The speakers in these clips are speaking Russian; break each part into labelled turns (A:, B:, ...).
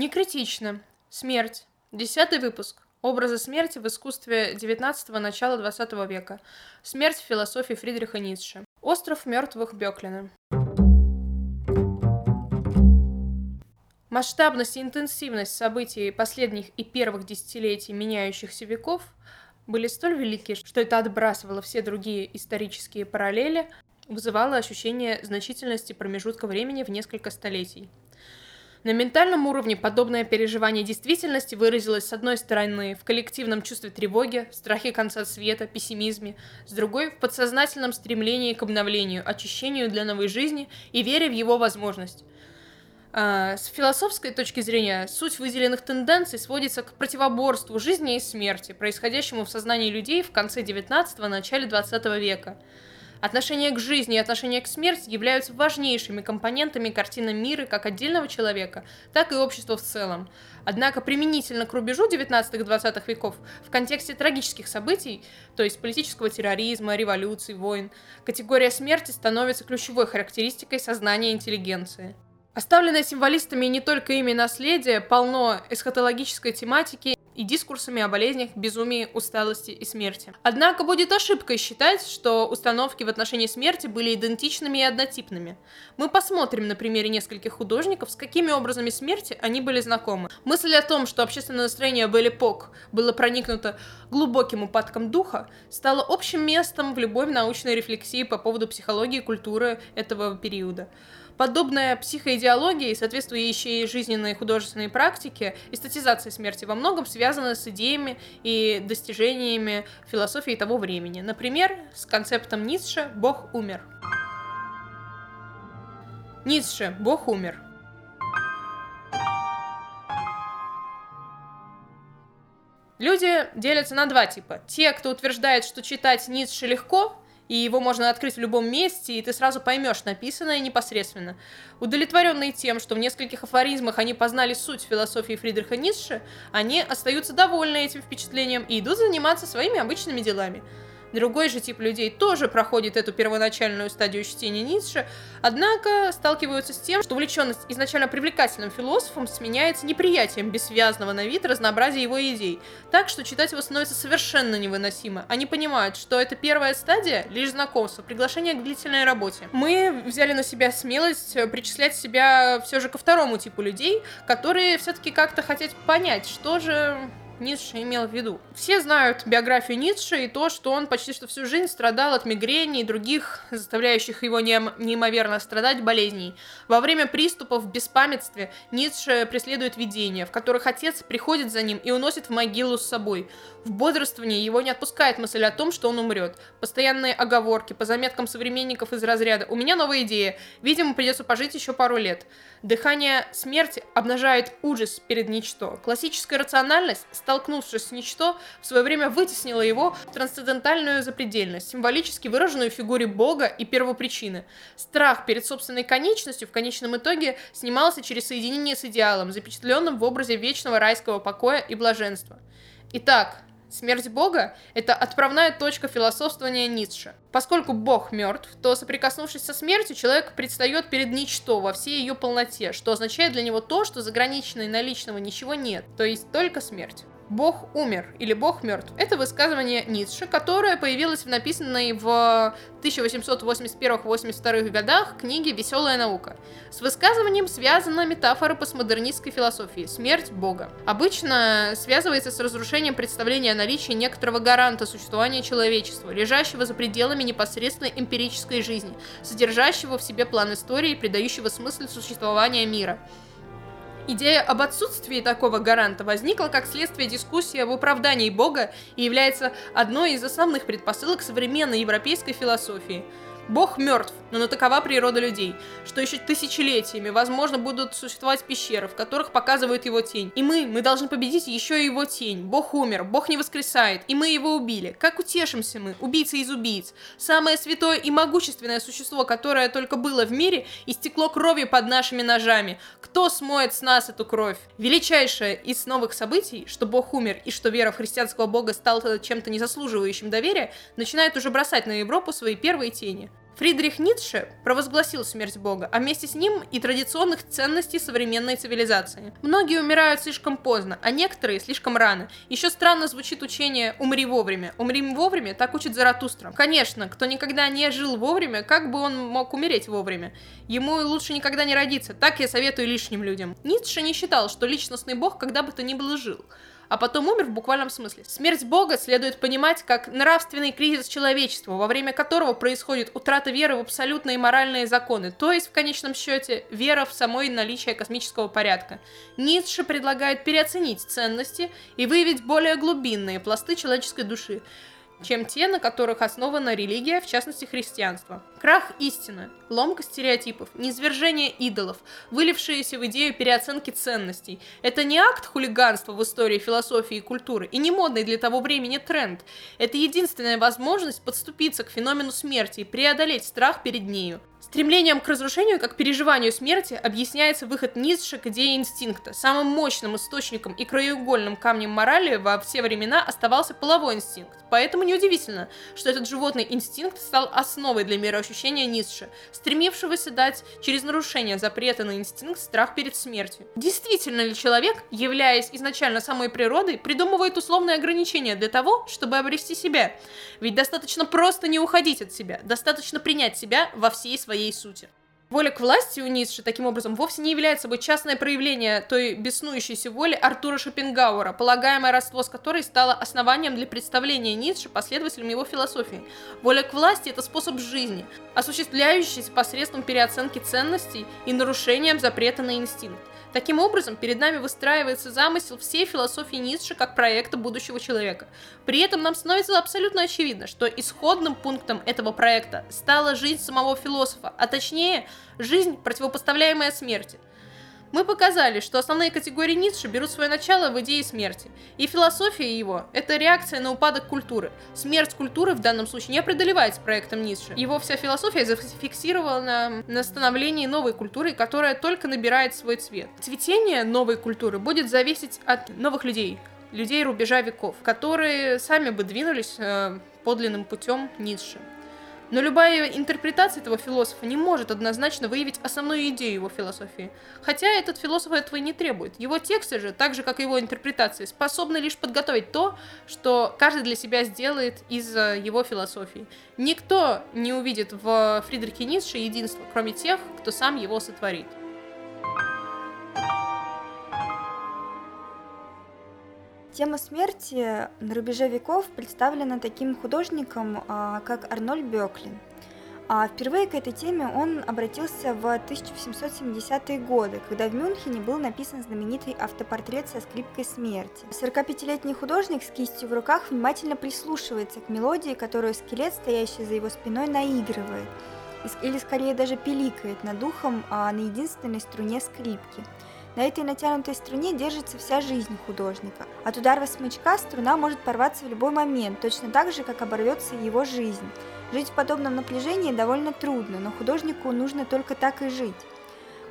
A: Не критично. Смерть. Десятый выпуск. Образы смерти в искусстве XIX – начала XX века. Смерть в философии Фридриха Ницше. Остров мертвых Бёклина. Масштабность и интенсивность событий последних и первых десятилетий меняющихся веков были столь велики, что это отбрасывало все другие исторические параллели, вызывало ощущение значительности промежутка времени в несколько столетий. На ментальном уровне подобное переживание действительности выразилось с одной стороны в коллективном чувстве тревоги, страхе конца света, пессимизме, с другой в подсознательном стремлении к обновлению, очищению для новой жизни и вере в его возможность. А, с философской точки зрения, суть выделенных тенденций сводится к противоборству жизни и смерти, происходящему в сознании людей в конце XIX – начале XX века – Отношение к жизни и отношение к смерти являются важнейшими компонентами картины мира как отдельного человека, так и общества в целом. Однако применительно к рубежу 19-20 веков в контексте трагических событий, то есть политического терроризма, революций, войн, категория смерти становится ключевой характеристикой сознания интеллигенции. Оставленное символистами не только ими наследие полно эсхатологической тематики и дискурсами о болезнях, безумии, усталости и смерти. Однако будет ошибкой считать, что установки в отношении смерти были идентичными и однотипными. Мы посмотрим на примере нескольких художников, с какими образами смерти они были знакомы. Мысль о том, что общественное настроение в эпох было проникнуто глубоким упадком духа, стала общим местом в любой научной рефлексии по поводу психологии и культуры этого периода. Подобная психоидеология и соответствующие жизненные художественные практики эстетизация смерти во многом связаны с идеями и достижениями философии того времени. Например, с концептом Ницше «Бог умер». Ницше «Бог умер». Люди делятся на два типа. Те, кто утверждает, что читать Ницше легко, и его можно открыть в любом месте, и ты сразу поймешь написанное непосредственно. Удовлетворенные тем, что в нескольких афоризмах они познали суть философии Фридриха Ницше, они остаются довольны этим впечатлением и идут заниматься своими обычными делами. Другой же тип людей тоже проходит эту первоначальную стадию чтения Ницше, однако сталкиваются с тем, что увлеченность изначально привлекательным философом сменяется неприятием бессвязного на вид разнообразия его идей, так что читать его становится совершенно невыносимо. Они понимают, что это первая стадия — лишь знакомство, приглашение к длительной работе. Мы взяли на себя смелость причислять себя все же ко второму типу людей, которые все-таки как-то хотят понять, что же Ницше имел в виду. Все знают биографию Ницше и то, что он почти что всю жизнь страдал от мигрени и других, заставляющих его неимоверно страдать болезней. Во время приступов в беспамятстве Ницше преследует видения, в которых отец приходит за ним и уносит в могилу с собой. В бодрствовании его не отпускает мысль о том, что он умрет. Постоянные оговорки по заметкам современников из разряда «У меня новая идея, видимо, придется пожить еще пару лет». Дыхание смерти обнажает ужас перед ничто. Классическая рациональность, столкнувшись с ничто, в свое время вытеснила его в трансцендентальную запредельность, символически выраженную в фигуре Бога и первопричины. Страх перед собственной конечностью в конечном итоге снимался через соединение с идеалом, запечатленным в образе вечного райского покоя и блаженства. Итак, Смерть Бога – это отправная точка философствования Ницше. Поскольку Бог мертв, то, соприкоснувшись со смертью, человек предстает перед ничто во всей ее полноте, что означает для него то, что заграничного и наличного ничего нет, то есть только смерть. Бог умер или Бог мертв. Это высказывание Ницше, которое появилось в написанной в 1881-82 годах книге «Веселая наука». С высказыванием связана метафора постмодернистской философии – смерть Бога. Обычно связывается с разрушением представления о наличии некоторого гаранта существования человечества, лежащего за пределами непосредственной эмпирической жизни, содержащего в себе план истории, придающего смысл существования мира – Идея об отсутствии такого гаранта возникла как следствие дискуссии об оправдании Бога и является одной из основных предпосылок современной европейской философии – Бог мертв, но на такова природа людей, что еще тысячелетиями, возможно, будут существовать пещеры, в которых показывают его тень. И мы, мы должны победить еще и его тень. Бог умер, Бог не воскресает, и мы его убили. Как утешимся мы, убийцы из убийц? Самое святое и могущественное существо, которое только было в мире, истекло кровью под нашими ножами. Кто смоет с нас эту кровь? Величайшее из новых событий, что Бог умер и что вера в христианского Бога стала чем-то незаслуживающим доверия, начинает уже бросать на Европу свои первые тени. Фридрих Ницше провозгласил смерть Бога, а вместе с ним и традиционных ценностей современной цивилизации. Многие умирают слишком поздно, а некоторые слишком рано. Еще странно звучит учение «умри вовремя». «Умри вовремя» так учит Заратустра. Конечно, кто никогда не жил вовремя, как бы он мог умереть вовремя? Ему лучше никогда не родиться, так я советую лишним людям. Ницше не считал, что личностный бог когда бы то ни было жил а потом умер в буквальном смысле. Смерть Бога следует понимать как нравственный кризис человечества, во время которого происходит утрата веры в абсолютные моральные законы, то есть, в конечном счете, вера в самое наличие космического порядка. Ницше предлагает переоценить ценности и выявить более глубинные пласты человеческой души чем те, на которых основана религия, в частности христианство. Крах истины, ломка стереотипов, низвержение идолов, вылившиеся в идею переоценки ценностей. Это не акт хулиганства в истории философии и культуры, и не модный для того времени тренд. Это единственная возможность подступиться к феномену смерти и преодолеть страх перед нею. Стремлением к разрушению, как переживанию смерти, объясняется выход Ницше к идее инстинкта. Самым мощным источником и краеугольным камнем морали во все времена оставался половой инстинкт. Поэтому неудивительно, что этот животный инстинкт стал основой для мироощущения Ницше, стремившегося дать через нарушение запрета на инстинкт страх перед смертью. Действительно ли человек, являясь изначально самой природой, придумывает условные ограничения для того, чтобы обрести себя? Ведь достаточно просто не уходить от себя, достаточно принять себя во всей своей своей сути. Воля к власти у Ницше, таким образом, вовсе не является собой частное проявление той беснующейся воли Артура Шопенгауэра, полагаемое родство с которой стало основанием для представления Ницше последователям его философии. Воля к власти – это способ жизни, осуществляющийся посредством переоценки ценностей и нарушением запрета на инстинкт. Таким образом, перед нами выстраивается замысел всей философии Ницше как проекта будущего человека. При этом нам становится абсолютно очевидно, что исходным пунктом этого проекта стала жизнь самого философа, а точнее, жизнь, противопоставляемая смерти – мы показали, что основные категории Ницше берут свое начало в идее смерти. И философия его – это реакция на упадок культуры. Смерть культуры в данном случае не определяется проектом Ницше. Его вся философия зафиксирована на становлении новой культуры, которая только набирает свой цвет. Цветение новой культуры будет зависеть от новых людей, людей рубежа веков, которые сами бы двинулись э, подлинным путем Ницше. Но любая интерпретация этого философа не может однозначно выявить основную идею его философии. Хотя этот философ этого и не требует. Его тексты же, так же как и его интерпретации, способны лишь подготовить то, что каждый для себя сделает из э, его философии. Никто не увидит в Фридрихе Ницше единство, кроме тех, кто сам его сотворит.
B: Тема смерти на рубеже веков представлена таким художником, а, как Арнольд Бёклин. А впервые к этой теме он обратился в 1770-е годы, когда в Мюнхене был написан знаменитый автопортрет со скрипкой смерти. 45-летний художник с кистью в руках внимательно прислушивается к мелодии, которую скелет, стоящий за его спиной, наигрывает, или скорее даже пиликает над духом а, на единственной струне скрипки – на этой натянутой струне держится вся жизнь художника. От удара смычка струна может порваться в любой момент, точно так же, как оборвется его жизнь. Жить в подобном напряжении довольно трудно, но художнику нужно только так и жить.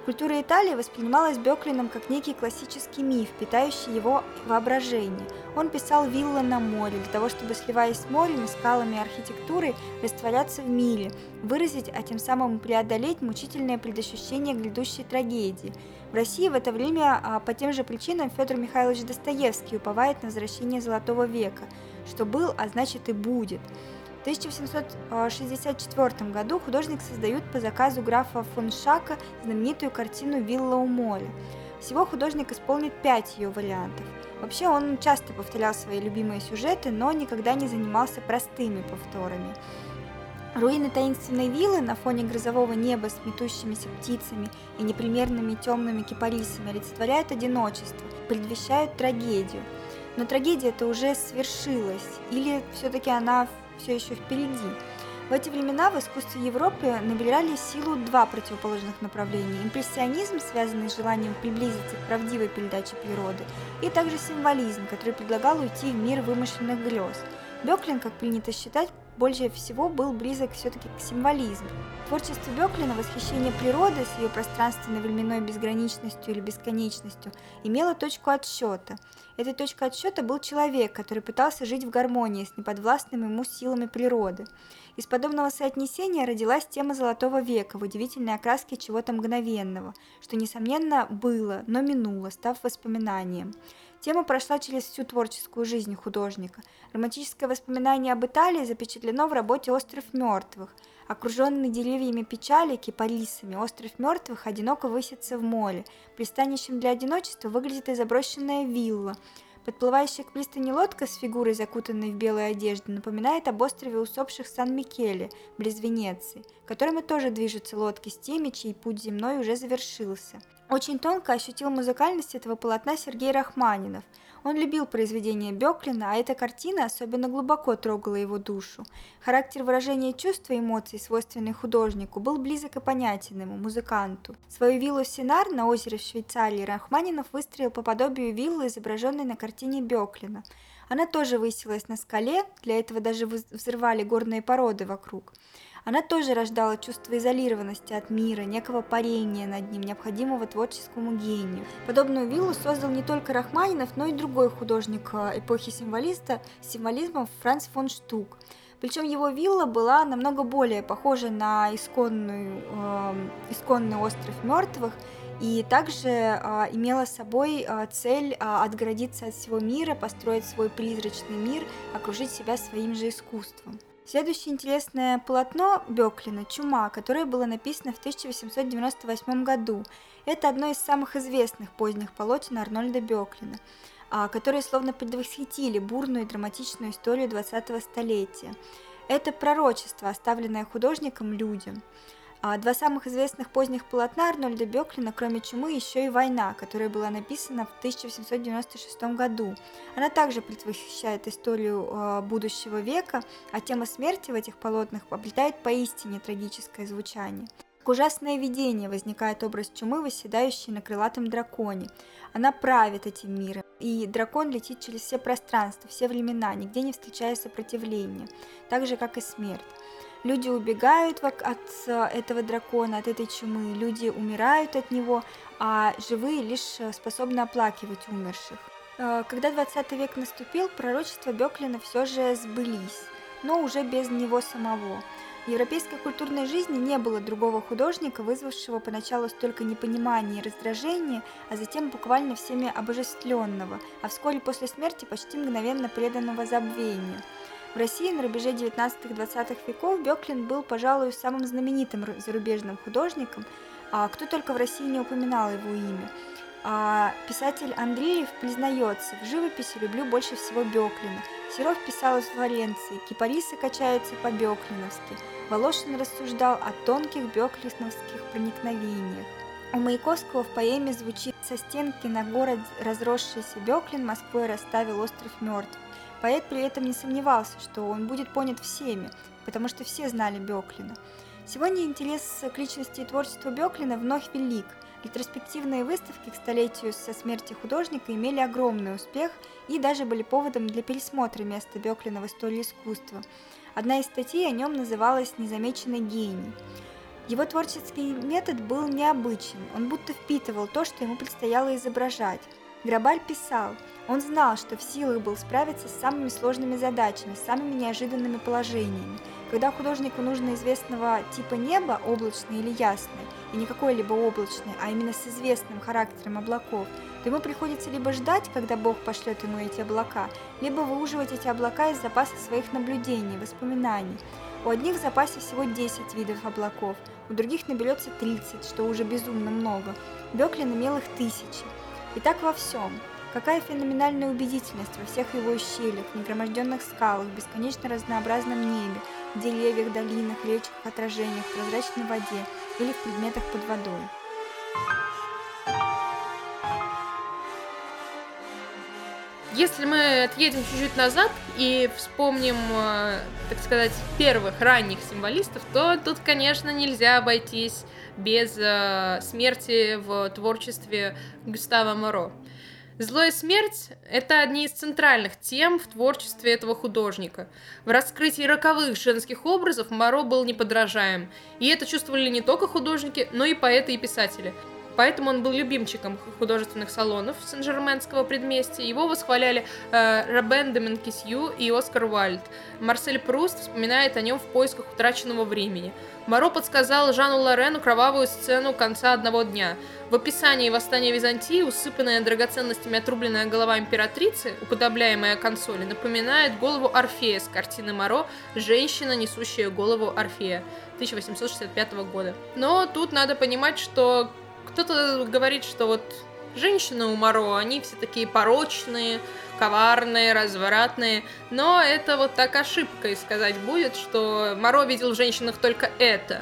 B: Культура Италии воспринималась Бёклином как некий классический миф, питающий его воображение. Он писал виллы на море для того, чтобы, сливаясь с морем, скалами и архитектурой, растворяться в мире, выразить, а тем самым преодолеть мучительное предощущение грядущей трагедии – в России в это время а, по тем же причинам Федор Михайлович Достоевский уповает на возвращение Золотого века, что был, а значит и будет. В 1764 году художник создает по заказу графа фон Шака знаменитую картину «Вилла у моря». Всего художник исполнит пять ее вариантов. Вообще он часто повторял свои любимые сюжеты, но никогда не занимался простыми повторами. Руины таинственной виллы на фоне грозового неба с метущимися птицами и непримерными темными кипарисами олицетворяют одиночество, предвещают трагедию. Но трагедия это уже свершилась, или все-таки она все еще впереди. В эти времена в искусстве Европы набирали силу два противоположных направления. Импрессионизм, связанный с желанием приблизиться к правдивой передаче природы, и также символизм, который предлагал уйти в мир вымышленных грез. Беклин, как принято считать, больше всего был близок все-таки к символизму. Творчество Беклина, восхищение природы с ее пространственной временной безграничностью или бесконечностью, имело точку отсчета. Этой точкой отсчета был человек, который пытался жить в гармонии с неподвластными ему силами природы. Из подобного соотнесения родилась тема Золотого века в удивительной окраске чего-то мгновенного, что, несомненно, было, но минуло, став воспоминанием. Тема прошла через всю творческую жизнь художника. Романтическое воспоминание об Италии запечатлено в работе «Остров мертвых». Окруженный деревьями печали, кипарисами, остров мертвых одиноко высится в море. Пристанищем для одиночества выглядит и заброшенная вилла – Подплывающая к пристани лодка с фигурой, закутанной в белую одежду, напоминает об острове усопших Сан-Микеле, близ Венеции, к тоже движутся лодки с теми, чей путь земной уже завершился. Очень тонко ощутил музыкальность этого полотна Сергей Рахманинов. Он любил произведения Беклина, а эта картина особенно глубоко трогала его душу. Характер выражения чувств и эмоций, свойственный художнику, был близок и понятен ему, музыканту. Свою виллу Синар на озере в Швейцарии Рахманинов выстроил по подобию виллы, изображенной на картине Беклина. Она тоже высилась на скале, для этого даже взрывали горные породы вокруг. Она тоже рождала чувство изолированности от мира, некого парения над ним, необходимого творческому гению. Подобную виллу создал не только Рахманинов, но и другой художник э, эпохи символиста, символизма Франц фон Штук. Причем его вилла была намного более похожа на исконную, э, исконный остров мертвых, и также э, имела собой э, цель э, отгородиться от всего мира, построить свой призрачный мир, окружить себя своим же искусством. Следующее интересное полотно Беклина «Чума», которое было написано в 1898 году. Это одно из самых известных поздних полотен Арнольда Беклина, а, которые словно предвосхитили бурную и драматичную историю 20-го столетия. Это пророчество, оставленное художником людям – а два самых известных поздних полотна Арнольда Беклина, кроме «Чумы», еще и «Война», которая была написана в 1896 году. Она также предвосхищает историю э, будущего века, а тема смерти в этих полотнах обретает поистине трагическое звучание. Как ужасное видение возникает образ чумы, восседающей на крылатом драконе. Она правит этим миром, и дракон летит через все пространства, все времена, нигде не встречая сопротивления, так же, как и смерть. Люди убегают от э, этого дракона, от этой чумы, люди умирают от него, а живые лишь э, способны оплакивать умерших. Э, когда 20 век наступил, пророчества Беклина все же сбылись, но уже без него самого. В европейской культурной жизни не было другого художника, вызвавшего поначалу столько непонимания и раздражения, а затем буквально всеми обожествленного, а вскоре после смерти почти мгновенно преданного забвению – в России на рубеже 19-20 веков Беклин был, пожалуй, самым знаменитым зарубежным художником, а кто только в России не упоминал его имя. А писатель Андреев признается, в живописи люблю больше всего Беклина. Серов писал из Флоренции, кипарисы качаются по-беклиновски. Волошин рассуждал о тонких беклиновских проникновениях. У Маяковского в поэме звучит «Со стенки на город разросшийся Беклин Москвой расставил остров мертв». Поэт при этом не сомневался, что он будет понят всеми, потому что все знали Беклина. Сегодня интерес к личности и творчеству Беклина вновь велик. Ретроспективные выставки к столетию со смерти художника имели огромный успех и даже были поводом для пересмотра места Беклина в истории искусства. Одна из статей о нем называлась «Незамеченный гений». Его творческий метод был необычен, он будто впитывал то, что ему предстояло изображать. Грабаль писал – он знал, что в силах был справиться с самыми сложными задачами, с самыми неожиданными положениями. Когда художнику нужно известного типа неба, облачное или ясное, и не какое-либо облачное, а именно с известным характером облаков, то ему приходится либо ждать, когда Бог пошлет ему эти облака, либо выуживать эти облака из запаса своих наблюдений, воспоминаний. У одних в запасе всего 10 видов облаков, у других наберется 30, что уже безумно много. Беклин имел их тысячи. И так во всем. Какая феноменальная убедительность во всех его ущельях, нагроможденных скалах, бесконечно разнообразном небе, деревьях, долинах, речках, отражениях, прозрачной воде или в предметах под водой.
A: Если мы отъедем чуть-чуть назад и вспомним, э, так сказать, первых ранних символистов, то тут, конечно, нельзя обойтись без э, смерти в творчестве Густава Моро. Зло и смерть – это одни из центральных тем в творчестве этого художника. В раскрытии роковых женских образов Моро был неподражаем, и это чувствовали не только художники, но и поэты и писатели. Поэтому он был любимчиком художественных салонов Сен-Жерменского предместья. Его восхваляли э, Робен де Менкисью и Оскар Уальд. Марсель Пруст вспоминает о нем в поисках утраченного времени. Моро подсказал Жану Лорену кровавую сцену конца одного дня. В описании восстания Византии, усыпанная драгоценностями отрубленная голова императрицы, уподобляемая консоли, напоминает голову Орфея с картины Моро «Женщина, несущая голову Орфея» 1865 года. Но тут надо понимать, что кто-то говорит, что вот женщины у Моро, они все такие порочные, коварные, развратные, но это вот так ошибкой сказать будет, что Моро видел в женщинах только это.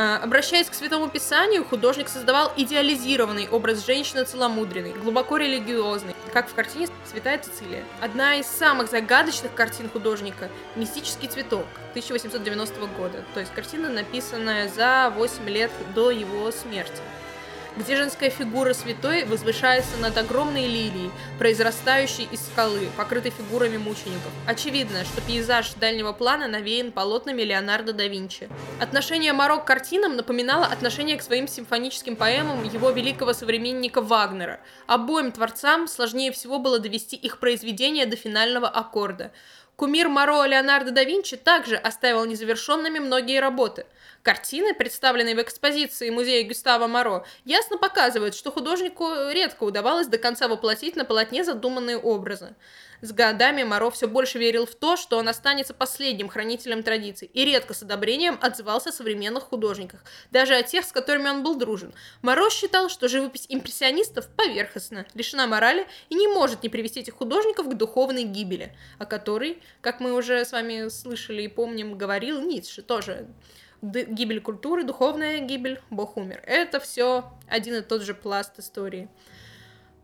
A: А, обращаясь к Святому Писанию, художник создавал идеализированный образ женщины целомудренной, глубоко религиозной, как в картине «Святая Цицилия». Одна из самых загадочных картин художника – «Мистический цветок» 1890 года, то есть картина, написанная за 8 лет до его смерти где женская фигура святой возвышается над огромной лилией, произрастающей из скалы, покрытой фигурами мучеников. Очевидно, что пейзаж дальнего плана навеян полотнами Леонардо да Винчи. Отношение Марок к картинам напоминало отношение к своим симфоническим поэмам его великого современника Вагнера. Обоим творцам сложнее всего было довести их произведения до финального аккорда. Кумир Моро Леонардо да Винчи также оставил незавершенными многие работы – Картины, представленные в экспозиции музея Гюстава Моро, ясно показывают, что художнику редко удавалось до конца воплотить на полотне задуманные образы. С годами Моро все больше верил в то, что он останется последним хранителем традиций, и редко с одобрением отзывался о современных художниках, даже о тех, с которыми он был дружен. Моро считал, что живопись импрессионистов поверхностна, лишена морали и не может не привести этих художников к духовной гибели, о которой, как мы уже с вами слышали и помним, говорил Ницше тоже гибель культуры, духовная гибель, Бог умер. Это все один и тот же пласт истории.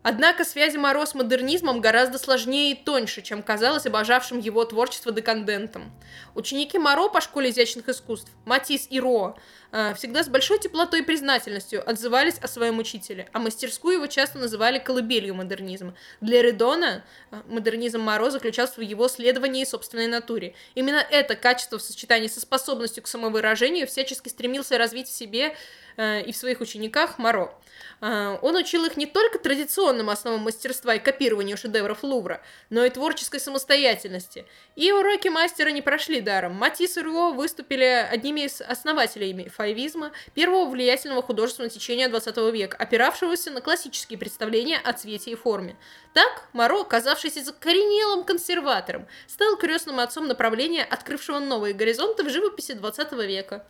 A: Однако связи Моро с модернизмом гораздо сложнее и тоньше, чем казалось обожавшим его творчество декандентам. Ученики Моро по школе изящных искусств, Матис и Ро, э, всегда с большой теплотой и признательностью отзывались о своем учителе, а мастерскую его часто называли колыбелью модернизма. Для Редона э, модернизм Моро заключался в его следовании собственной натуре. Именно это качество в сочетании со способностью к самовыражению всячески стремился развить в себе и в своих учениках Моро. А, он учил их не только традиционным основам мастерства и копированию шедевров Лувра, но и творческой самостоятельности. И уроки мастера не прошли даром. Матисс и Рюо выступили одними из основателей файвизма, первого влиятельного художественного течения 20 века, опиравшегося на классические представления о цвете и форме. Так, Моро, казавшийся закоренелым консерватором, стал крестным отцом направления, открывшего новые горизонты в живописи 20 века.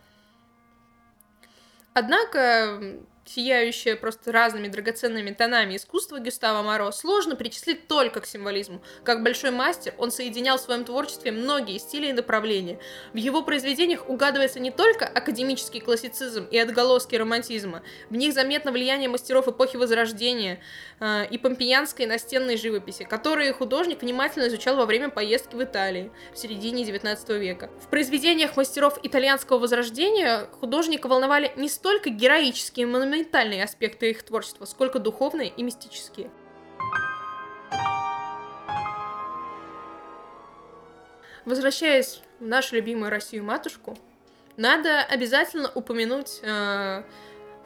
A: Однако сияющее просто разными драгоценными тонами искусство Гюстава Моро сложно причислить только к символизму. Как большой мастер, он соединял в своем творчестве многие стили и направления. В его произведениях угадывается не только академический классицизм и отголоски романтизма, в них заметно влияние мастеров эпохи Возрождения э, и помпеянской настенной живописи, которые художник внимательно изучал во время поездки в Италии в середине XIX века. В произведениях мастеров итальянского Возрождения художника волновали не столько героические монументы, фундаментальные аспекты их творчества, сколько духовные и мистические. Возвращаясь в нашу любимую Россию-матушку, надо обязательно упомянуть э,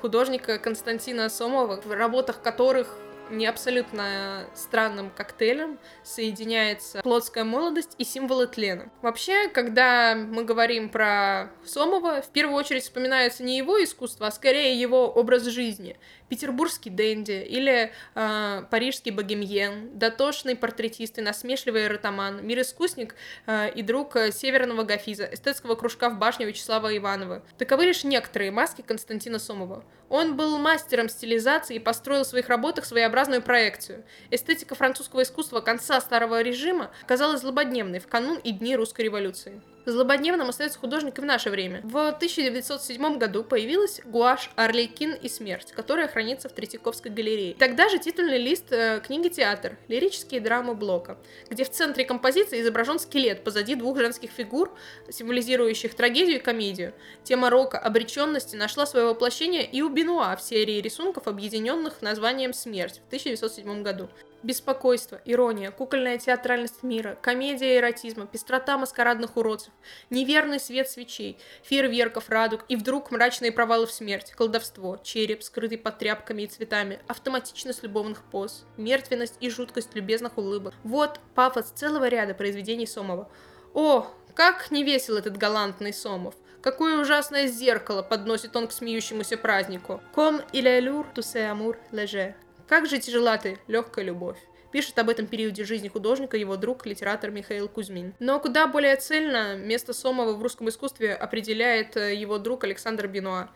A: художника Константина Сомова, в работах которых не абсолютно странным коктейлем соединяется плотская молодость и символы тлена. Вообще, когда мы говорим про Сомова, в первую очередь вспоминается не его искусство, а скорее его образ жизни петербургский денди или э, парижский богемьен, дотошный портретист и насмешливый эротоман, мир-искусник э, и друг э, северного гафиза, эстетского кружка в башне Вячеслава Иванова. Таковы лишь некоторые маски Константина Сомова. Он был мастером стилизации и построил в своих работах своеобразную проекцию. Эстетика французского искусства конца старого режима оказалась злободневной в канун и дни русской революции. Злободневным остается художник и в наше время. В 1907 году появилась гуашь «Орликин и смерть», которая хранится в Третьяковской галерее. Тогда же титульный лист э, книги «Театр» — лирические драмы Блока, где в центре композиции изображен скелет позади двух женских фигур, символизирующих трагедию и комедию. Тема рока обреченности нашла свое воплощение и у Бенуа в серии рисунков, объединенных названием «Смерть» в 1907 году. Беспокойство, ирония, кукольная театральность мира, комедия эротизма, пестрота маскарадных уродцев, неверный свет свечей, фейерверков, радуг и вдруг мрачные провалы в смерть, колдовство, череп, скрытый под тряпками и цветами, автоматичность любовных поз, мертвенность и жуткость любезных улыбок. Вот пафос целого ряда произведений Сомова. О, как не весел этот галантный Сомов! Какое ужасное зеркало подносит он к смеющемуся празднику. Ком lourd, tout c'est amour léger. Как же тяжела ты, легкая любовь. Пишет об этом периоде жизни художника его друг, литератор Михаил Кузьмин. Но куда более цельно место Сомова в русском искусстве определяет э, его друг Александр Бенуа.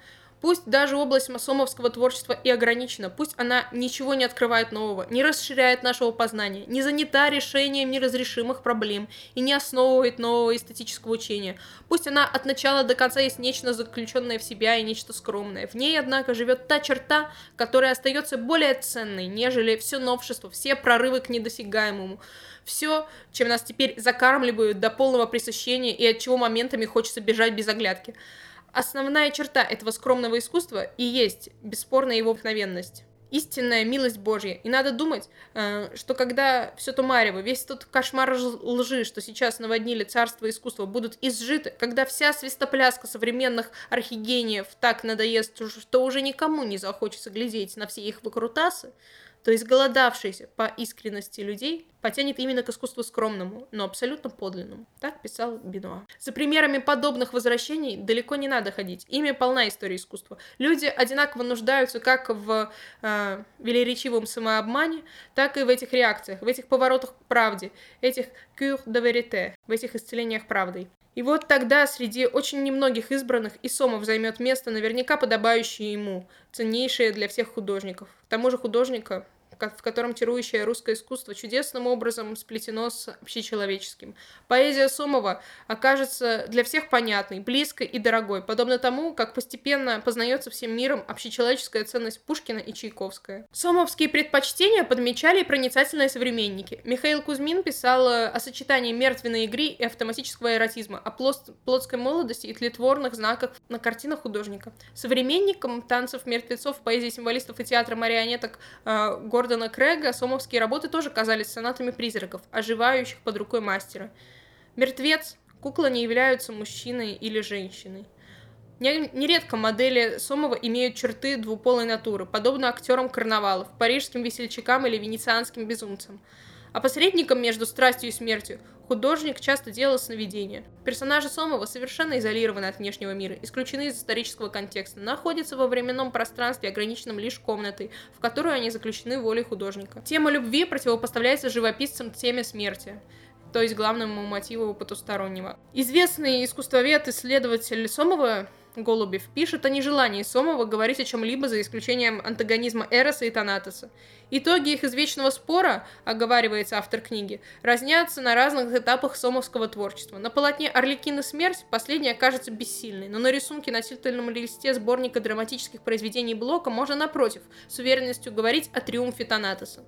A: Пусть даже область масомовского творчества и ограничена, пусть она ничего не открывает нового, не расширяет нашего познания, не занята решением неразрешимых проблем и не основывает нового эстетического учения. Пусть она от начала до конца есть нечто заключенное в себя и нечто скромное. В ней, однако, живет та черта, которая остается более ценной, нежели все новшество, все прорывы к недосягаемому. Все, чем нас теперь закармливают до полного пресыщения и от чего моментами хочется бежать без оглядки. Основная черта этого скромного искусства и есть бесспорная его вдохновенность истинная милость Божья. И надо думать, э, что когда все то весь тот кошмар лжи, что сейчас наводнили царство искусства, будут изжиты, когда вся свистопляска современных архигениев так надоест, что уже никому не захочется глядеть на все их выкрутасы, то изголодавшийся по искренности людей потянет именно к искусству скромному, но абсолютно подлинному. Так писал Бенуа. За примерами подобных возвращений далеко не надо ходить. Ими полна история искусства. Люди одинаково нуждаются как в э, велеречивом самообмане, так и в этих реакциях, в этих поворотах к правде, этих cure de vérité, в этих исцелениях правдой. И вот тогда среди очень немногих избранных и Сомов займет место, наверняка подобающее ему, ценнейшее для всех художников. К тому же художника, в котором тирующее русское искусство чудесным образом сплетено с общечеловеческим. Поэзия Сомова окажется для всех понятной, близкой и дорогой, подобно тому, как постепенно познается всем миром общечеловеческая ценность Пушкина и Чайковская. Сомовские предпочтения подмечали и проницательные современники. Михаил Кузьмин писал о сочетании мертвенной игры и автоматического эротизма, о плотской молодости и тлетворных знаках на картинах художника. Современникам танцев мертвецов, поэзии символистов и театра марионеток э, Гордона Крэга сомовские работы тоже казались сонатами призраков, оживающих под рукой мастера. Мертвец, кукла не являются мужчиной или женщиной. Нередко модели Сомова имеют черты двуполой натуры, подобно актерам карнавалов, парижским весельчакам или венецианским безумцам. А посредником между страстью и смертью художник часто делал сновидения. Персонажи Сомова совершенно изолированы от внешнего мира, исключены из исторического контекста, находятся во временном пространстве, ограниченном лишь комнатой, в которую они заключены волей художника. Тема любви противопоставляется живописцам теме смерти то есть главному мотиву потустороннего. Известный искусствовед-исследователь Сомова Голубев пишет о нежелании Сомова говорить о чем-либо за исключением антагонизма Эроса и Танатоса. Итоги их извечного спора, оговаривается автор книги, разнятся на разных этапах сомовского творчества. На полотне «Орликин смерть» последняя кажется бессильной, но на рисунке на титульном листе сборника драматических произведений Блока можно, напротив, с уверенностью говорить о триумфе Танатоса.